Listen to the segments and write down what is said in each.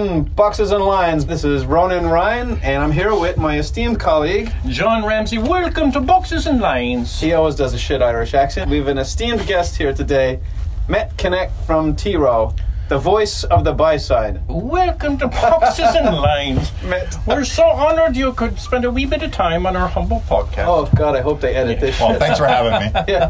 Boxes and Lines. This is Ronan Ryan, and I'm here with my esteemed colleague. John Ramsey, welcome to Boxes and Lines. He always does a shit Irish accent. We have an esteemed guest here today, Matt Kinak from T Rowe, the voice of the buy side. Welcome to Boxes and Lines. Matt. We're so honored you could spend a wee bit of time on our humble podcast. Oh God, I hope they edit this Well, shit. thanks for having me. yeah.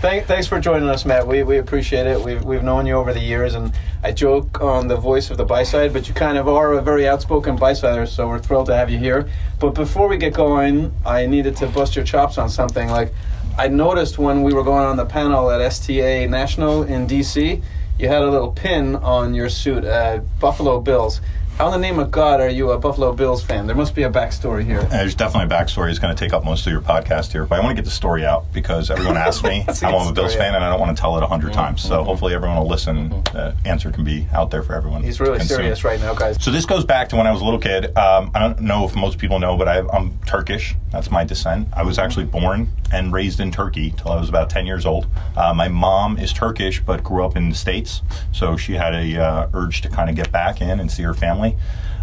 Thank, thanks for joining us, Matt. We, we appreciate it. We've, we've known you over the years, and I joke on the voice of the buy side, but you kind of are a very outspoken buy sider, so we're thrilled to have you here. But before we get going, I needed to bust your chops on something. Like, I noticed when we were going on the panel at STA National in DC, you had a little pin on your suit, uh, Buffalo Bills. How in the name of God are you a Buffalo Bills fan? There must be a backstory here. There's definitely a backstory. It's going to take up most of your podcast here, but I want to get the story out because everyone asks me. Let's I'm a Bills story fan, and I don't want to tell it a 100 times. So hopefully everyone will listen. The answer can be out there for everyone. He's really serious right now, guys. So this goes back to when I was a little kid. Um, I don't know if most people know, but I, I'm Turkish. That's my descent. I was actually born and raised in Turkey till I was about 10 years old. Uh, my mom is Turkish, but grew up in the States, so she had a uh, urge to kind of get back in and see her family.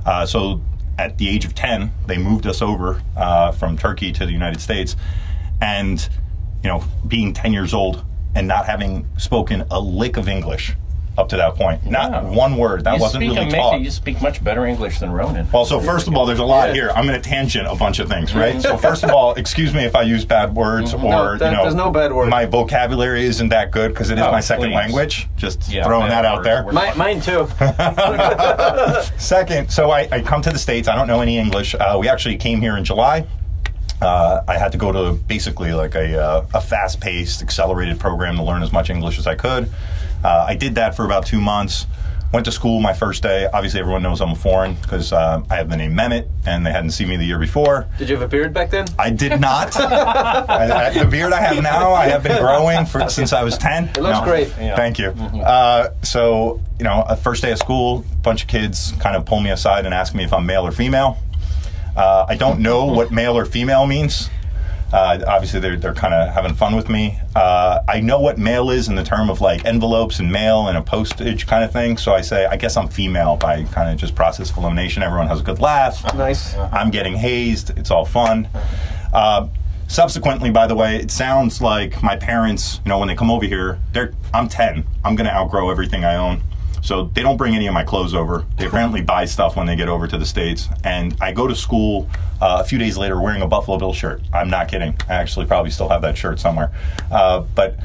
Uh, so at the age of 10, they moved us over uh, from Turkey to the United States, and you know, being 10 years old and not having spoken a lick of English up to that point, not Wow. one word. That you wasn't speak really amazing- taught. You speak much better English than Ronan. Well, so first of all, there's a lot Yeah. here. I'm going to tangent a bunch of things, right? so first of all, excuse me if I use bad words or No, that- you know, there's no bad words. My vocabulary isn't that good because it is Oh, my second please. language. Just Yeah, throwing that out words. there. My, mine too. Second, so I, I come to the states. I don't know any English. Uh, we actually came here in July. Uh, I had to go to basically like a, uh, a fast-paced, accelerated program to learn as much English as I could. Uh, I did that for about two months. Went to school my first day. Obviously, everyone knows I'm a foreign because uh, I have the name Mehmet, and they hadn't seen me the year before. Did you have a beard back then? I did not. I, I, the beard I have now, I have been growing for, since I was 10. It looks great. Yeah. Thank you. Uh, so, you know, a first day of school, a bunch of kids kind of pull me aside and ask me if I'm male or female. Uh, I don't know what male or female means. Uh, obviously, they're, they're kind of having fun with me. Uh, I know what mail is in the term of like envelopes and mail and a postage kind of thing. So I say, I guess I'm female by kind of just process of elimination. Everyone has a good laugh. Nice. I'm getting hazed. It's all fun. Uh, subsequently, by the way, it sounds like my parents, you know, when they come over here, they're I'm 10. I'm going to outgrow everything I own. So they don't bring any of my clothes over. They apparently buy stuff when they get over to the States. And I go to school uh, a few days later wearing a Buffalo Bill shirt. I'm not kidding. I actually probably still have that shirt somewhere. Uh, but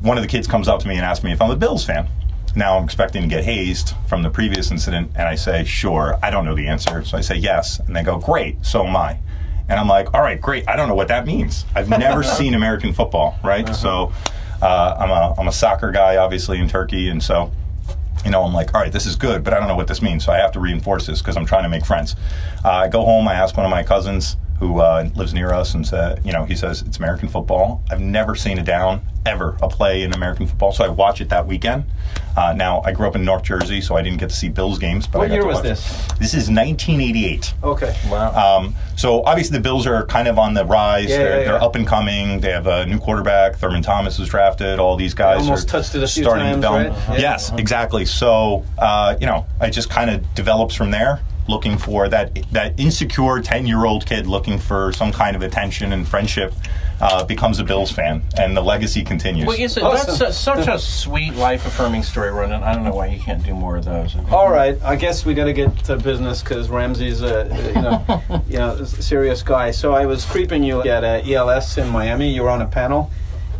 one of the kids comes up to me and asks me if I'm a Bills fan. Now I'm expecting to get hazed from the previous incident, and I say, sure, I don't know the answer. So I say, yes. And they go, great, so am I. And I'm like, all right, great. I don't know what that means. I've never seen American football, right? So uh, I'm, a, I'm a soccer guy, obviously, in Turkey. And so, you know, I'm like, all right, this is good, but I don't know what this means. So I have to reinforce this because I'm trying to make friends. Uh, I go home, I ask one of my cousins who uh, lives near us and said, you know, he says, it's American football. I've never seen a down, ever, a play in American football. So I watch it that weekend. Uh, now, I grew up in North Jersey, so I didn't get to see Bills games. But What I got year to was watch it. this? This is 1988. Okay. Wow. Um, so obviously the Bills are kind of on the rise. Yeah, they're, yeah, yeah. they're up and coming. They have a new quarterback. Thurman Thomas was drafted. All these guys almost are touched it a few starting times, to film. right? Uh-huh. Yes, exactly. So uh, you know, it just kind of develops from there. Looking for that that insecure ten year old kid looking for some kind of attention and friendship uh, becomes a Bills fan, and the legacy continues. well, is it, Awesome. that's a, such a sweet, life-affirming story, Ronan. I don't know why you can't do more of those. All right. I guess we got to get to business because Ramsey's a you know, you know serious guy. So I was creeping you at uh, ELS in Miami. You were on a panel,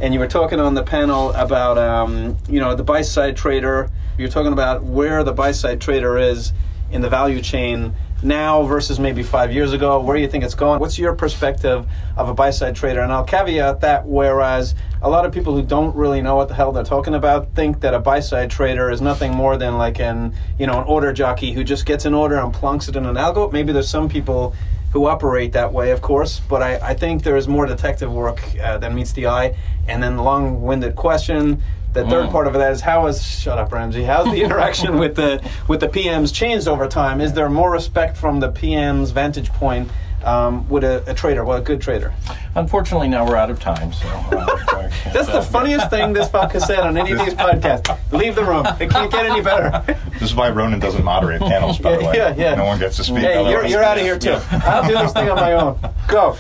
and you were talking on the panel about um, you know the buy side trader. You're talking about where the buy side trader is in the value chain now versus maybe five years ago. Where do you think it's going? What's your perspective of a buy side trader? And I'll caveat that whereas a lot of people who don't really know what the hell they're talking about think that a buy side trader is nothing more than like an you know an order jockey who just gets an order and plunks it in an algo. Maybe there's some people who operate that way, of course, but I, I think there is more detective work uh, than meets the eye. And then long-winded question. The third part of that is how is shut up Ramsey? How's the interaction with the with the PMs changed over time? Is there more respect from the PM's vantage point um, would a, a trader, well, a good trader? Unfortunately, now we're out of time. So uh, That's the funniest thing this fuck has said on any of these podcasts. Leave the room. It can't get any better. This is why Ronan doesn't moderate panels, by the Yeah, way. yeah, yeah. No one gets to speak. Hey, you're, you're out of here too. I'll do this thing on my own. Go.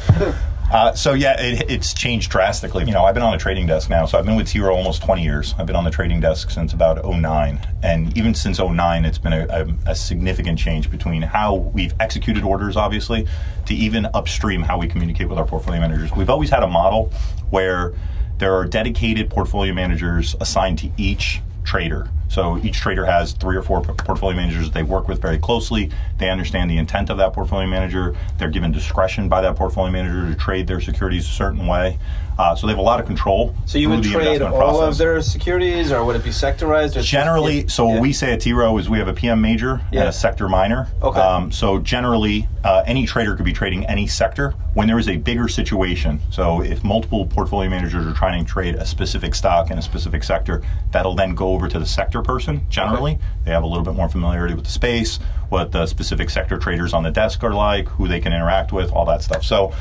Uh, so yeah, it, it's changed drastically. You know, I've been on a trading desk now, so I've been with Rowe almost 20 years. I've been on the trading desk since about 09. And even since 09, it's been a, a, a significant change between how we've executed orders, obviously, to even upstream how we communicate with our portfolio managers. We've always had a model where there are dedicated portfolio managers assigned to each trader. So each trader has three or four portfolio managers they work with very closely. They understand the intent of that portfolio manager. They're given discretion by that portfolio manager to trade their securities a certain way. Uh, so they have a lot of control. So you would trade all process. of their securities, or would it be sectorized? Or just- Generally, so Yeah. what we say at T Rowe is we have a PM major Yeah. and a sector minor. Okay. Um, so generally, uh, any trader could be trading any sector. When there is a bigger situation, so if multiple portfolio managers are trying to trade a specific stock in a specific sector, that'll then go over to the sector person. Generally, they have a little bit more familiarity with the space, what the specific sector traders on the desk are like, who they can interact with, all that stuff. So.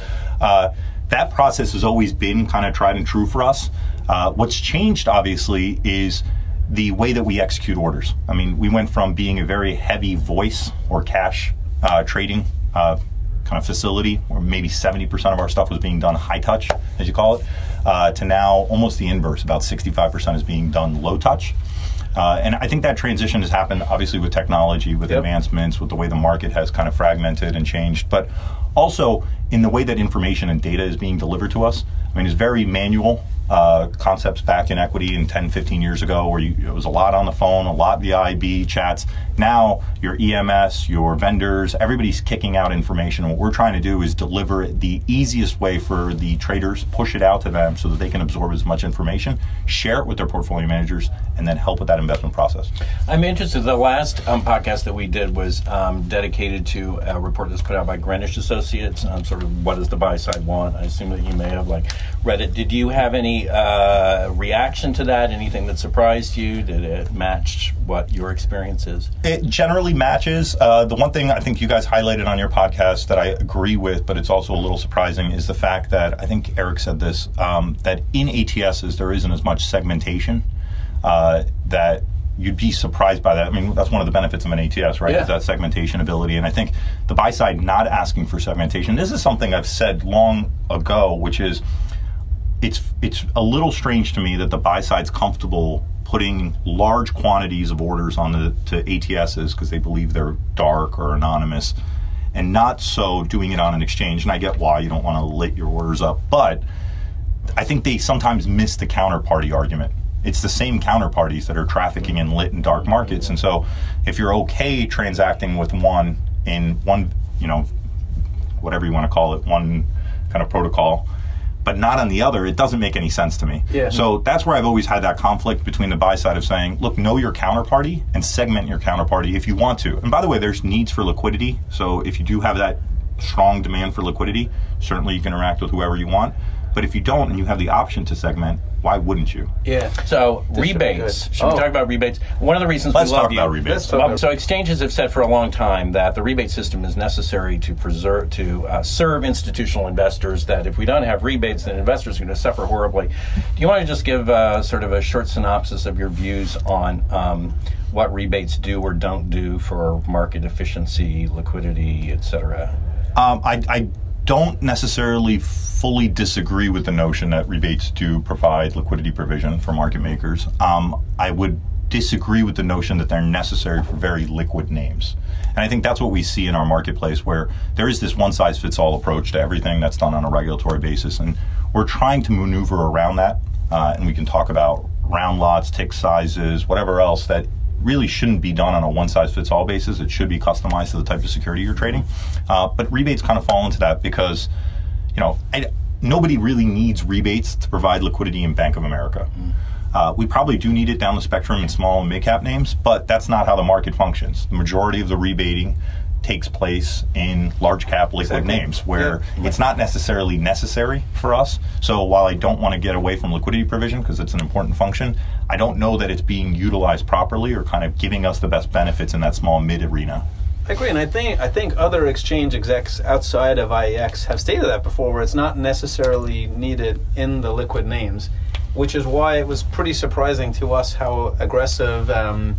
Uh, that process has always been kind of tried and true for us. Uh, what's changed, obviously, is the way that we execute orders. I mean, we went from being a very heavy voice or cash uh, trading uh, kind of facility, where maybe 70% of our stuff was being done high touch, as you call it, uh, to now almost the inverse. About 65% is being done low touch. Uh, and I think that transition has happened obviously with technology, with Yep. advancements, with the way the market has kind of fragmented and changed, but also in the way that information and data is being delivered to us. I mean, it's very manual uh, concepts back in equity in 10, 15 years ago, where you, it was a lot on the phone, a lot via IB chats. Now, your EMS, your vendors, everybody's kicking out information. What we're trying to do is deliver the easiest way for the traders, push it out to them so that they can absorb as much information, share it with their portfolio managers, and then help with that investment process. I'm interested. The last um, podcast that we did was um, dedicated to a report that's put out by Greenwich Associates on sort of what does the buy side want. I assume that you may have like read it. Did you have any uh, reaction to that? Anything that surprised you? Did it match what your experience is? It generally matches. Uh, the one thing I think you guys highlighted on your podcast that I agree with, but it's also a little surprising, is the fact that I think Eric said this um, that in ATSs there isn't as much segmentation. Uh, that you'd be surprised by that. I mean, that's one of the benefits of an ATS, right? Yeah. Is that segmentation ability. And I think the buy side not asking for segmentation. This is something I've said long ago, which is it's it's a little strange to me that the buy side's comfortable putting large quantities of orders on the to ATSs because they believe they're dark or anonymous, and not so doing it on an exchange. And I get why you don't want to lit your orders up, but I think they sometimes miss the counterparty argument. It's the same counterparties that are trafficking in lit and dark markets, and so if you're okay transacting with one in one, you know, whatever you want to call it, one kind of protocol, but not on the other, it doesn't make any sense to me. Yeah. So that's where I've always had that conflict between the buy side of saying, look, know your counterparty and segment your counterparty if you want to. And by the way, there's needs for liquidity. So if you do have that strong demand for liquidity, certainly you can interact with whoever you want. But if you don't and you have the option to segment, why wouldn't you? Yeah. So This rebates. good. Should Oh. we talk about rebates? One of the reasons Let's we love talk you. about rebates. Let's talk Um, about- so exchanges have said for a long time that the rebate system is necessary to preserve to uh, serve institutional investors. That if we don't have rebates, then investors are going to suffer horribly. Do you want to just give uh, sort of a short synopsis of your views on um, what rebates do or don't do for market efficiency, liquidity, et cetera? Um, I, I don't necessarily fully disagree with the notion that rebates do provide liquidity provision for market makers. Um, I would disagree with the notion that they're necessary for very liquid names. And I think that's what we see in our marketplace where there is this one size fits all approach to everything that's done on a regulatory basis. And we're trying to maneuver around that. Uh, and we can talk about round lots, tick sizes, whatever else that really shouldn't be done on a one size fits all basis. It should be customized to the type of security you're trading. Uh, but rebates kind of fall into that because, you know, I, nobody really needs rebates to provide liquidity in Bank of America. Uh, we probably do need it down the spectrum in small and mid cap names, but that's not how the market functions. The majority of the rebating takes place in large cap liquid Exactly. names where it's not necessarily necessary for us. So while I don't want to get away from liquidity provision because it's an important function, I don't know that it's being utilized properly or kind of giving us the best benefits in that small mid arena. I agree, and I think I think other exchange execs outside of IEX have stated that before, where it's not necessarily needed in the liquid names, which is why it was pretty surprising to us how aggressive, um,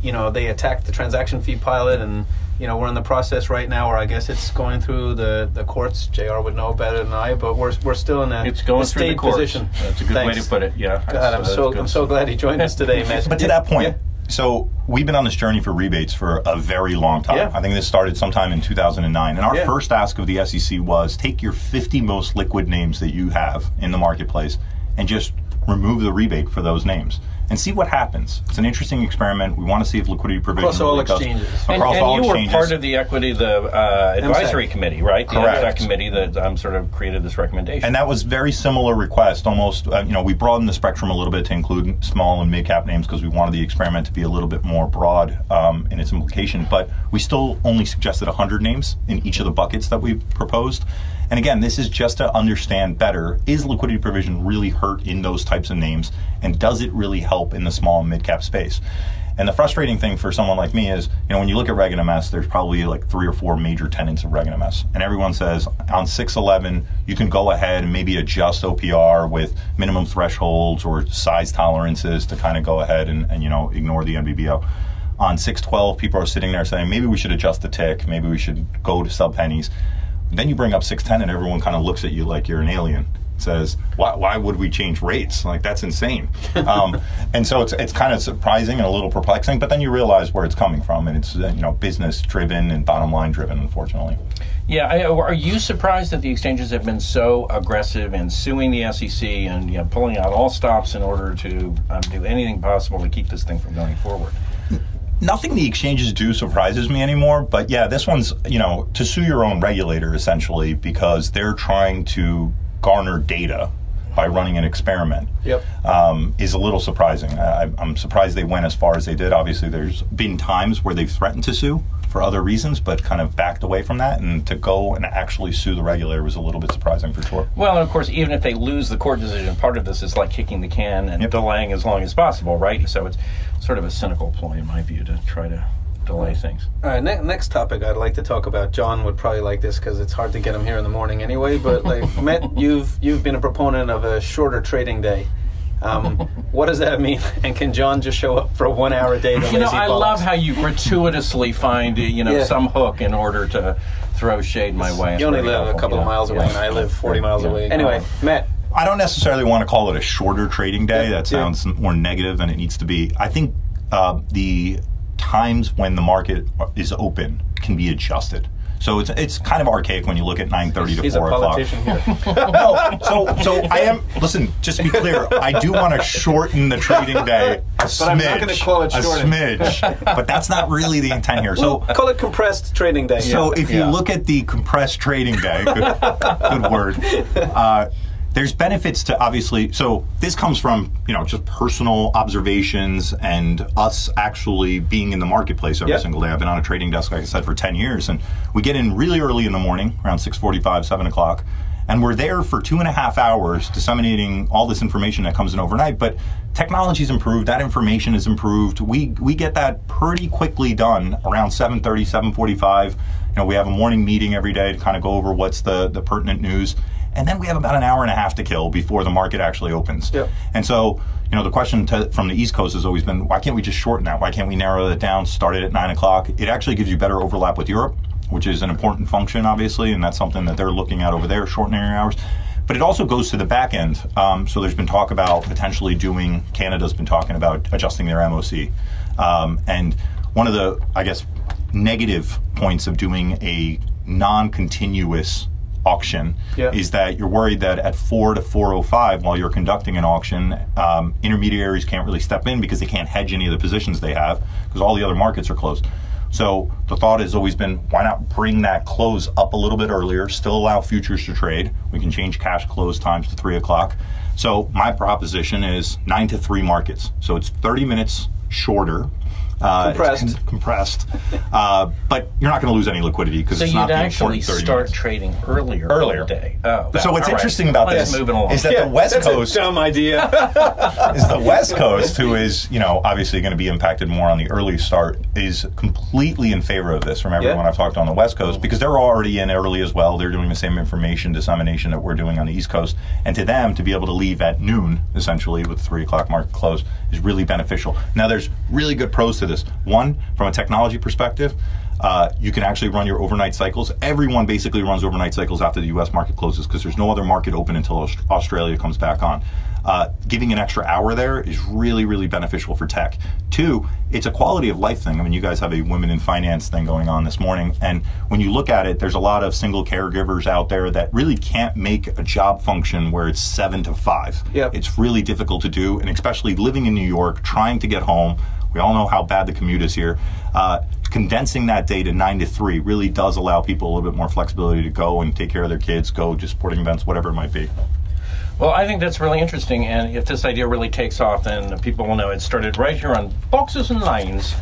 you know, they attacked the transaction fee pilot, and you know we're in the process right now, or I guess it's going through the, the courts. Jr. would know better than I, but we're we're still in a It's going a through the courts. position. That's a good way to put it. Yeah. God, I'm uh, so I'm so glad he joined us today, Matt. But to that point, yeah. so we've been on this journey for rebates for a very long time. Yeah. I think this started sometime in 2009. And our Yeah. first ask of the SEC was take your 50 most liquid names that you have in the marketplace and just remove the rebate for those names and see what happens. It's an interesting experiment. We want to see if liquidity provision Across all really does- exchanges. And, Across and all you exchanges. were part of the equity, the uh, advisory EMSAC. committee, right? The Correct. EMSAC committee that um, sort of created this recommendation. And that was very similar request. Almost, uh, you know, we broadened the spectrum a little bit to include small and mid cap names because we wanted the experiment to be a little bit more broad um, in its implication. But we still only suggested 100 names in each of the buckets that we proposed. And again, this is just to understand better: is liquidity provision really hurt in those types of names, and does it really help in the small and mid cap space? And the frustrating thing for someone like me is, you know, when you look at Reg NMS, there's probably like three or four major tenants of Reg NMS. And everyone says on 611, you can go ahead and maybe adjust OPR with minimum thresholds or size tolerances to kind of go ahead and, and, you know, ignore the NBBO. On 612, people are sitting there saying, maybe we should adjust the tick, maybe we should go to sub pennies. Then you bring up 610 and everyone kind of looks at you like you're an alien. Says, why, why would we change rates? Like, that's insane. Um, and so it's, it's kind of surprising and a little perplexing, but then you realize where it's coming from, and it's, uh, you know, business driven and bottom line driven, unfortunately. Yeah, I, are you surprised that the exchanges have been so aggressive in suing the SEC and you know, pulling out all stops in order to um, do anything possible to keep this thing from going forward? Nothing the exchanges do surprises me anymore, but yeah, this one's, you know, to sue your own regulator essentially because they're trying to garner data by running an experiment. Yep. um, is a little surprising. I, I'm surprised they went as far as they did. Obviously, there's been times where they've threatened to sue for other reasons, but kind of backed away from that. And to go and actually sue the regulator was a little bit surprising for sure. Well, and of course, even if they lose the court decision, part of this is like kicking the can and Yep. delaying as long as possible, right? So it's sort of a cynical ploy, in my view, to try to delay things. All right, ne- next topic I'd like to talk about. John would probably like this because it's hard to get him here in the morning anyway. But like, Matt, you've you've been a proponent of a shorter trading day. Um, what does that mean? And can John just show up for one hour a day? To You know, I bollocks? love how you gratuitously find uh, you know Yeah. some hook in order to throw shade my way. It's you only pretty live a couple yeah. of miles away, Yeah. and I live 40 miles Yeah. away. Anyway, Matt, I don't necessarily want to call it a shorter trading day. Yeah, that yeah. sounds more negative than it needs to be. I think uh, the times when the market is open can be adjusted. So it's it's kind of archaic when you look at 9:30 to he's a 4 o'clock. politician here. no, so so I am. Listen, just to be clear, I do want to shorten the trading day a smidge. But I'm not gonna call it a smidge. But that's not really the intent here. So. Call it compressed trading day. So if you Yeah. look at the compressed trading day, good, good word. Uh, there's benefits to obviously. So this comes from you know just personal observations and us actually being in the marketplace every Yep. single day. I've been on a trading desk, like I said, for ten years, and we get in really early in the morning, around six forty-five, seven o'clock. And we're there for two and a half hours disseminating all this information that comes in overnight. But technology's improved, that information is improved. We we get that pretty quickly done around 7:30, 7:45. You know, we have a morning meeting every day to kind of go over what's the the pertinent news. And then we have about an hour and a half to kill before the market actually opens. Yep. And so, you know, the question to, from the East Coast has always been, why can't we just shorten that? Why can't we narrow it down, start it at nine o'clock? It actually gives you better overlap with Europe, which is an important function, obviously, and that's something that they're looking at over there, shortening your hours. But it also goes to the back end. Um, so there's been talk about potentially doing. Canada's been talking about adjusting their MOC, um, and one of the, I guess, negative points of doing a non-continuous auction Yeah. is that you're worried that at 4 to 405 while you're conducting an auction um, intermediaries can't really step in because they can't hedge any of the positions they have because all the other markets are closed so the thought has always been why not bring that close up a little bit earlier still allow futures to trade we can change cash close times to 3 o'clock so my proposition is 9 to 3 markets so it's 30 minutes shorter. Uh, Compressed. it's con- compressed, uh, but you're not going to lose any liquidity because So it's you'd not the actually important 30 start minutes. trading earlier. Earlier. day. Oh, So what's all right. interesting about Let's this along. is that the West that's Coast a dumb idea. is the West Coast, who is, you know, obviously going to be impacted more on the early start, is completely in favor of this from everyone Yeah. I've talked to on the West Coast because they're already in early as well. They're doing the same information dissemination that we're doing on the East Coast. And to them, to be able to leave at noon, essentially, with 3 o'clock market close, is really beneficial. Now, there's really good pros to this. One, from a technology perspective, uh, you can actually run your overnight cycles. Everyone basically runs overnight cycles after the U.S. market closes because there's no other market open until Australia comes back on. Uh, giving an extra hour there is really, really beneficial for tech. Two, it's a quality of life thing. I mean, you guys have a women in finance thing going on this morning, and when you look at it, there's a lot of single caregivers out there that really can't make a job function where it's seven to five. Yep. It's really difficult to do, and especially living in New York, trying to get home. We all know how bad the commute is here. Uh, condensing that day to nine to three really does allow people a little bit more flexibility to go and take care of their kids, go to sporting events, whatever it might be. Well, I think that's really interesting, and if this idea really takes off, then people will know it started right here on Boxes and Lines.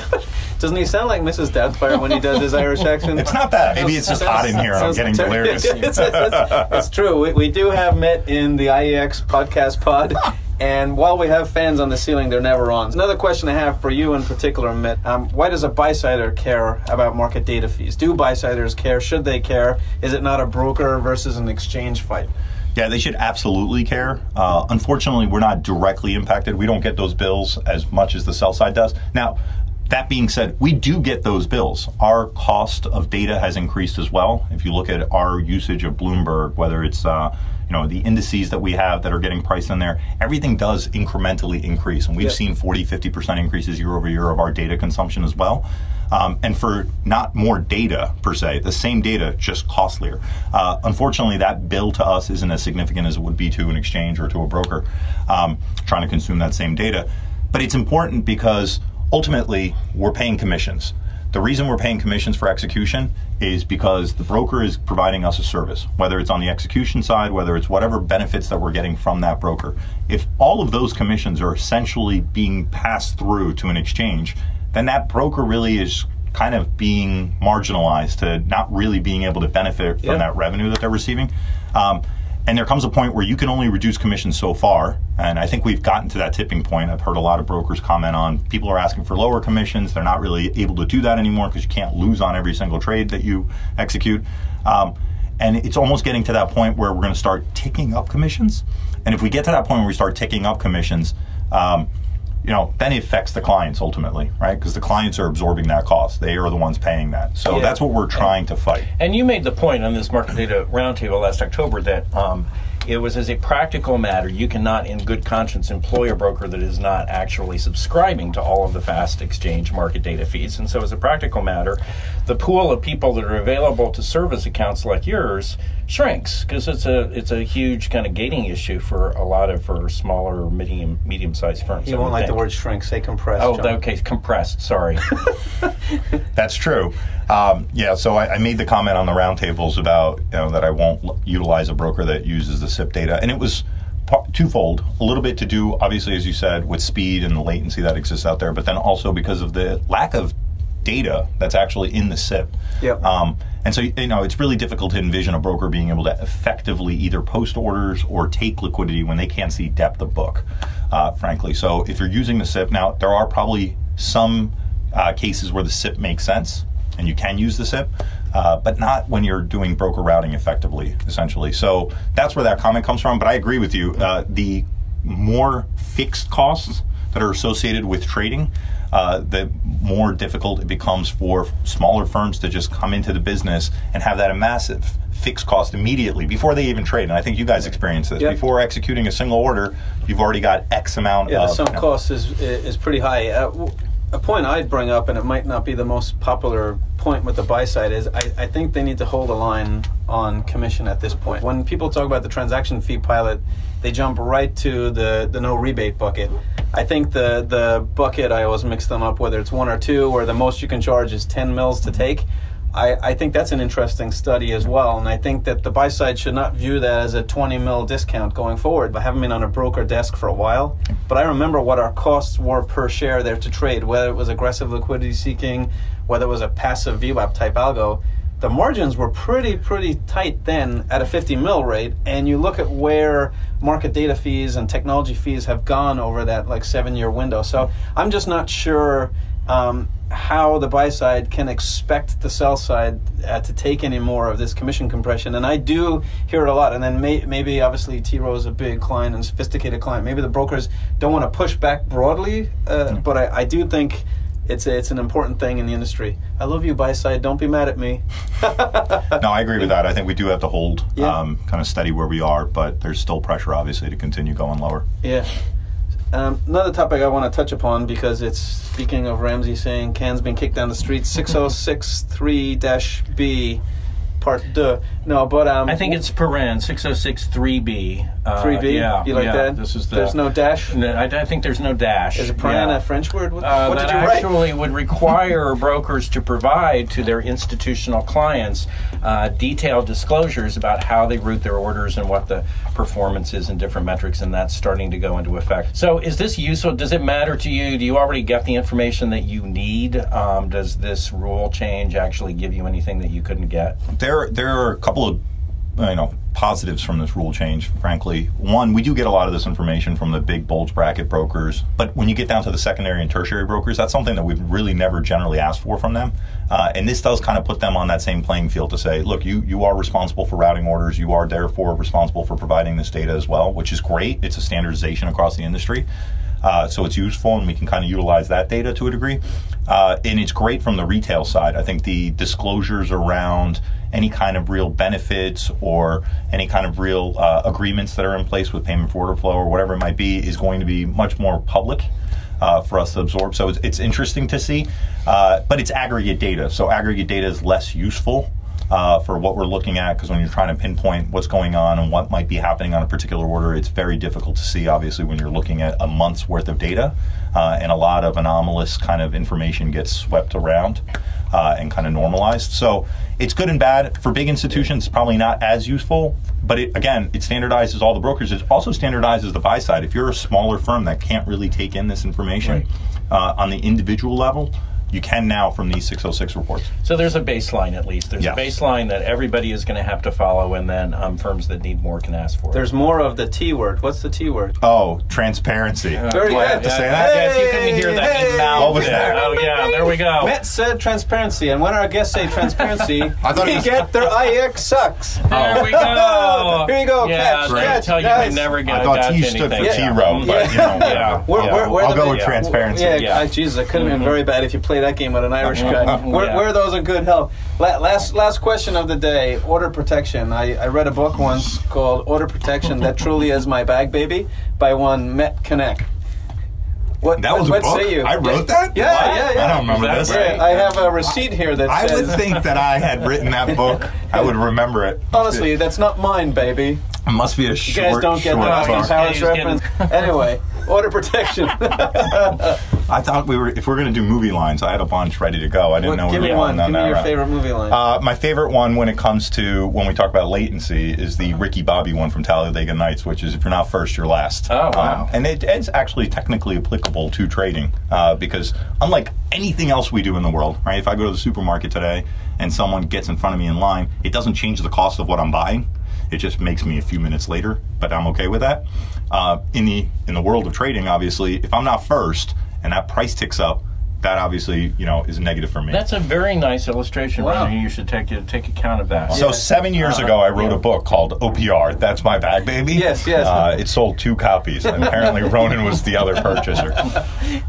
Doesn't he sound like Mrs. Doubtfire when he does his Irish accent? It's not bad. Maybe it's just hot in here. I'm getting ter- delirious. it's, it's- it's true. We, we do have met in the IEX podcast pod. And while we have fans on the ceiling, they're never on. Another question I have for you in particular, Mitt. Um, why does a buy-sider care about market data fees? Do buy-siders care? Should they care? Is it not a broker versus an exchange fight? Yeah, they should absolutely care. Uh, unfortunately, we're not directly impacted. We don't get those bills as much as the sell side does. Now, that being said, we do get those bills. Our cost of data has increased as well. If you look at our usage of Bloomberg, whether it's uh, you know the indices that we have that are getting priced in there, everything does incrementally increase, and we've Yep. seen 40, 50 percent increases year over year of our data consumption as well. Um, and for not more data per se, the same data just costlier. Uh, unfortunately, that bill to us isn't as significant as it would be to an exchange or to a broker um, trying to consume that same data. But it's important because ultimately we're paying commissions. The reason we're paying commissions for execution is because the broker is providing us a service, whether it's on the execution side, whether it's whatever benefits that we're getting from that broker. If all of those commissions are essentially being passed through to an exchange, then that broker really is kind of being marginalized to not really being able to benefit from Yeah. that revenue that they're receiving. Um, and there comes a point where you can only reduce commissions so far. And I think we've gotten to that tipping point. I've heard a lot of brokers comment on people are asking for lower commissions. They're not really able to do that anymore because you can't lose on every single trade that you execute. Um, and it's almost getting to that point where we're going to start ticking up commissions. And if we get to that point where we start ticking up commissions, um, you know, then it affects the clients ultimately, right? Because the clients are absorbing that cost. They are the ones paying that. So Yeah. that's what we're trying to fight. And you made the point on this market data roundtable last October that um, it was as a practical matter, you cannot, in good conscience, employ a broker that is not actually subscribing to all of the fast exchange market data feeds. And so, as a practical matter, the pool of people that are available to service accounts like yours shrinks because it's a it's a huge kind of gating issue for a lot of for smaller medium medium sized firms. You won't like the word shrink. Say compressed. Oh, John. okay, compressed. Sorry. That's true. Um, yeah, so I, I made the comment on the roundtables about you know, that I won't l- utilize a broker that uses the SIP data, and it was twofold. A little bit to do, obviously, as you said, with speed and the latency that exists out there, but then also because of the lack of data that's actually in the SIP. Yep. Um, and so, you know, it's really difficult to envision a broker being able to effectively either post orders or take liquidity when they can't see depth of book, uh, frankly. So, if you're using the SIP, now there are probably some uh, cases where the SIP makes sense and you can use the SIP, uh, but not when you're doing broker routing effectively, essentially. So, that's where that comment comes from. But I agree with you. Uh, the more fixed costs that are associated with trading, uh, the more difficult it becomes for smaller firms to just come into the business and have that a massive fixed cost immediately before they even trade. And I think you guys experience this. Yep. Before executing a single order, you've already got X amount Yeah, the of sunk you know, cost is is pretty high. Uh, a point I'd bring up, and it might not be the most popular point with the buy side, is I, I think they need to hold a line on commission at this point. When people talk about the transaction fee pilot, they jump right to the, the no rebate bucket. I think the the bucket I always mix them up whether it's one or two, where the most you can charge is ten mils to take. I, I think that's an interesting study as well, and I think that the buy side should not view that as a 20 mil discount going forward. I haven't been on a broker desk for a while, but I remember what our costs were per share there to trade, whether it was aggressive liquidity seeking, whether it was a passive VWAP type algo. The margins were pretty, pretty tight then at a 50 mil rate, and you look at where market data fees and technology fees have gone over that like seven year window. So I'm just not sure um, how the buy side can expect the sell side uh, to take any more of this commission compression. And I do hear it a lot. And then may, maybe, obviously, T Rowe is a big client and sophisticated client. Maybe the brokers don't want to push back broadly, uh, but I, I do think it's a, it's an important thing in the industry. I love you, buy side. Don't be mad at me. no, I agree with that. I think we do have to hold yeah. um, kind of steady where we are, but there's still pressure, obviously, to continue going lower. Yeah. Um, another topic I want to touch upon because it's speaking of Ramsey saying Can's been kicked down the street. Six zero oh six three dash B part deux. No, but um, I think it's paren six zero oh six three B. Uh, three B. Yeah, you like yeah, that? This is the, there's no dash. No, I, I, think there's no dash. Is it paren yeah. a French word? What, uh, what that did you actually write? would require brokers to provide to their institutional clients uh, detailed disclosures about how they route their orders and what the performance is and different metrics, and that's starting to go into effect. So, is this useful? Does it matter to you? Do you already get the information that you need? Um, does this rule change actually give you anything that you couldn't get? There, there are a couple of you know positives from this rule change frankly. One we do get a lot of this information from the big bulge bracket brokers but when you get down to the secondary and tertiary brokers that's something that we've really never generally asked for from them. Uh, and this does kind of put them on that same playing field to say look you you are responsible for routing orders. You are therefore responsible for providing this data as well which is great. It's a standardization across the industry uh, so it's useful, and we can kind of utilize that data to a degree. Uh, and it's great from the retail side. I think the disclosures around any kind of real benefits or any kind of real uh, agreements that are in place with payment for order flow or whatever it might be is going to be much more public. Uh, for us to absorb. So it's, it's interesting to see, uh, but it's aggregate data. So aggregate data is less useful uh, for what we're looking at because when you're trying to pinpoint what's going on and what might be happening on a particular order, it's very difficult to see, obviously, when you're looking at a month's worth of data. Uh, and a lot of anomalous kind of information gets swept around uh, and kind of normalized. So it's good and bad. For big institutions, probably not as useful, but it, again, it standardizes all the brokers. It also standardizes the buy side. If you're a smaller firm that can't really take in this information right. uh, on the individual level, you can now from these 606 reports. So there's a baseline at least. There's yes. a baseline that everybody is going to have to follow, and then um, firms that need more can ask for. There's more of the T word. What's the T word? Oh, transparency. Uh, Very good. Yeah, to say that. Hey, yeah, if you couldn't hear that, hey, what was that? Oh yeah, there we go. Matt said transparency, and when our guests say transparency, I thought we was... get their IX sucks. There we go. Here you go. Yeah, catch, catch, tell you guys. never get. I thought T stood for T Rowe, but you know, yeah. I'll go with transparency. Yeah, Jesus, it could have been very bad if you play that game with an Irish guy. Where, yeah. where, are those in good health? last last question of the day: order protection. I, I read a book once called "Order Protection: That Truly Is My Bag Baby" by one Met Kinak. What, that was what, a book. say you? I wrote that. Yeah, what? yeah, yeah. I don't remember this. Right? I have a receipt here that I says. would think that I had written that book. I would remember it. Honestly, that's not mine, baby. It must be a you short. You guys don't get the Austin Powers reference. anyway, order protection. I thought we were if we are going to do movie lines. I had a bunch ready to go. I didn't what, know we were going down that. Give me your route. favorite movie line. Uh, my favorite one when it comes to when we talk about latency is the Ricky Bobby one from Talladega Nights, which is if you're not first, you're last. Oh wow! Um, and it, it's actually technically applicable to trading uh, because unlike anything else we do in the world, right? If I go to the supermarket today and someone gets in front of me in line, it doesn't change the cost of what I'm buying. It just makes me a few minutes later, but I'm okay with that. Uh, in the in the world of trading, obviously, if I'm not first and that price ticks up, that obviously you know is negative for me. That's a very nice illustration. Wow. You should take take account of that. So yeah. seven years uh, ago, I wrote yeah. a book called OPR. That's my bag baby. Yes, yes. Uh, it sold two copies, and apparently Ronan was the other purchaser.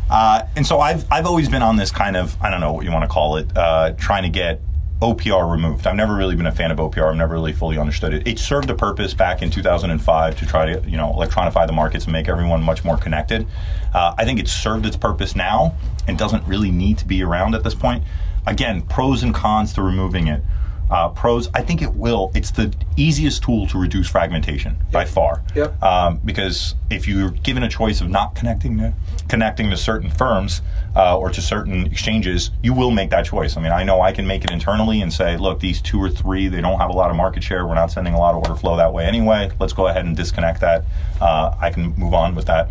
Uh, and so I've I've always been on this kind of I don't know what you want to call it, uh, trying to get OPR removed. I've never really been a fan of OPR. I've never really fully understood it. It served a purpose back in 2005 to try to, you know, electronify the markets and make everyone much more connected. Uh, I think it served its purpose now and doesn't really need to be around at this point. Again, pros and cons to removing it. Uh, pros. I think it will. It's the easiest tool to reduce fragmentation by far. Yep. Um, because if you're given a choice of not connecting to connecting to certain firms uh, or to certain exchanges, you will make that choice. I mean, I know I can make it internally and say, look, these two or three, they don't have a lot of market share. We're not sending a lot of order flow that way anyway. Let's go ahead and disconnect that. Uh, I can move on with that.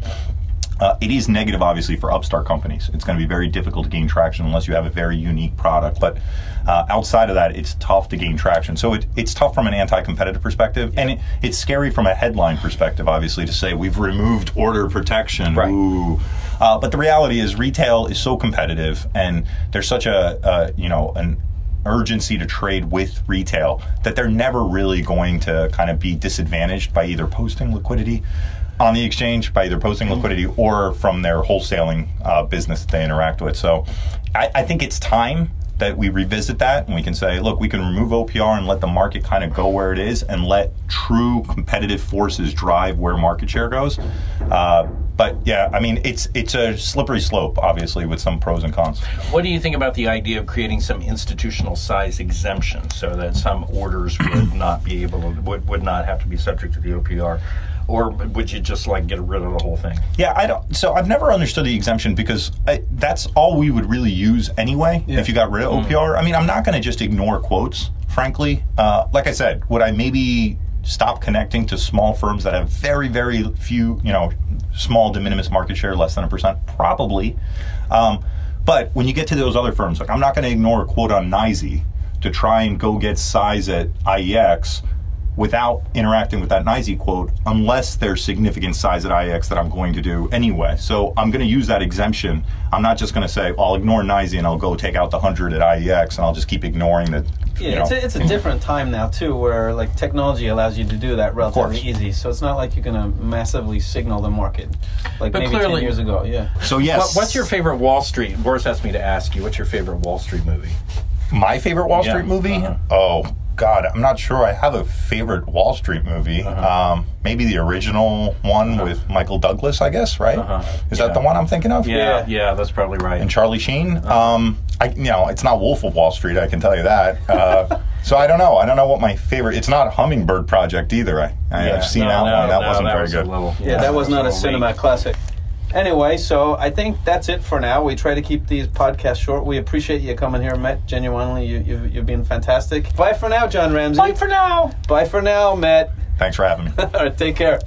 Uh, it is negative, obviously, for upstart companies. It's going to be very difficult to gain traction unless you have a very unique product. But uh, outside of that, it's tough to gain traction. So it, it's tough from an anti-competitive perspective, and it, it's scary from a headline perspective, obviously, to say we've removed order protection. Right. Ooh. Uh, but the reality is, retail is so competitive, and there's such a, a you know an urgency to trade with retail that they're never really going to kind of be disadvantaged by either posting liquidity on the exchange by either posting liquidity or from their wholesaling uh, business that they interact with. So I, I think it's time that we revisit that and we can say, look, we can remove OPR and let the market kind of go where it is and let true competitive forces drive where market share goes. Uh, but yeah, I mean, it's it's a slippery slope, obviously, with some pros and cons. What do you think about the idea of creating some institutional size exemption so that some orders would not be able to, would, would not have to be subject to the OPR? Or would you just like get rid of the whole thing? Yeah, I don't. So I've never understood the exemption because I, that's all we would really use anyway. Yeah. If you got rid of OPR, I mean, I'm not going to just ignore quotes. Frankly, uh, like I said, would I maybe stop connecting to small firms that have very, very few, you know, small de minimis market share, less than a percent? Probably. Um, but when you get to those other firms, like I'm not going to ignore a quote on NYSE to try and go get size at IEX without interacting with that NYSE quote unless there's significant size at IEX that I'm going to do anyway. So I'm going to use that exemption. I'm not just going to say, I'll ignore NYSE and I'll go take out the 100 at IEX and I'll just keep ignoring the. Yeah, you know, it's a, it's a different time now too, where like technology allows you to do that relatively easy. So it's not like you're going to massively signal the market, like But maybe clearly- ten years ago. Yeah. so yes. What, what's your favorite Wall Street? Boris asked me to ask you, what's your favorite Wall Street movie? My favorite Wall Yeah, Street movie? uh-huh. Oh God, I'm not sure. I have a favorite Wall Street movie. Uh-huh. Um, maybe the original one with Michael Douglas, I guess. Right? Uh-huh. Is Yeah. that the one I'm thinking of? Yeah, Yeah. yeah, that's probably right. And Charlie Sheen. Uh-huh. Um, I, you know, it's not Wolf of Wall Street. I can tell you that. Uh, so I don't know. I don't know what my favorite. It's not Hummingbird Project either. I, I Yeah. have seen No, that no, one. That no, wasn't that very was good. little- Yeah, that was not a so cinema classic. Anyway, so I think that's it for now. We try to keep these podcasts short. We appreciate you coming here, Matt. Genuinely, you, you've, you've been fantastic. Bye for now, John Ramsey. Bye for now. Bye for now, Matt. Thanks for having me. All right, take care.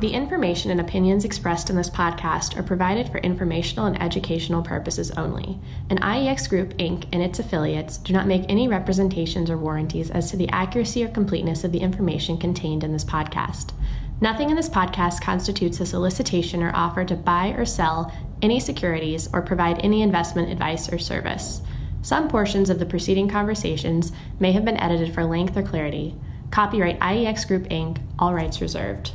The information and opinions expressed in this podcast are provided for informational and educational purposes only, and IEX Group Inc. and its affiliates do not make any representations or warranties as to the accuracy or completeness of the information contained in this podcast. Nothing in this podcast constitutes a solicitation or offer to buy or sell any securities or provide any investment advice or service. Some portions of the preceding conversations may have been edited for length or clarity. Copyright IEX Group Inc., all rights reserved.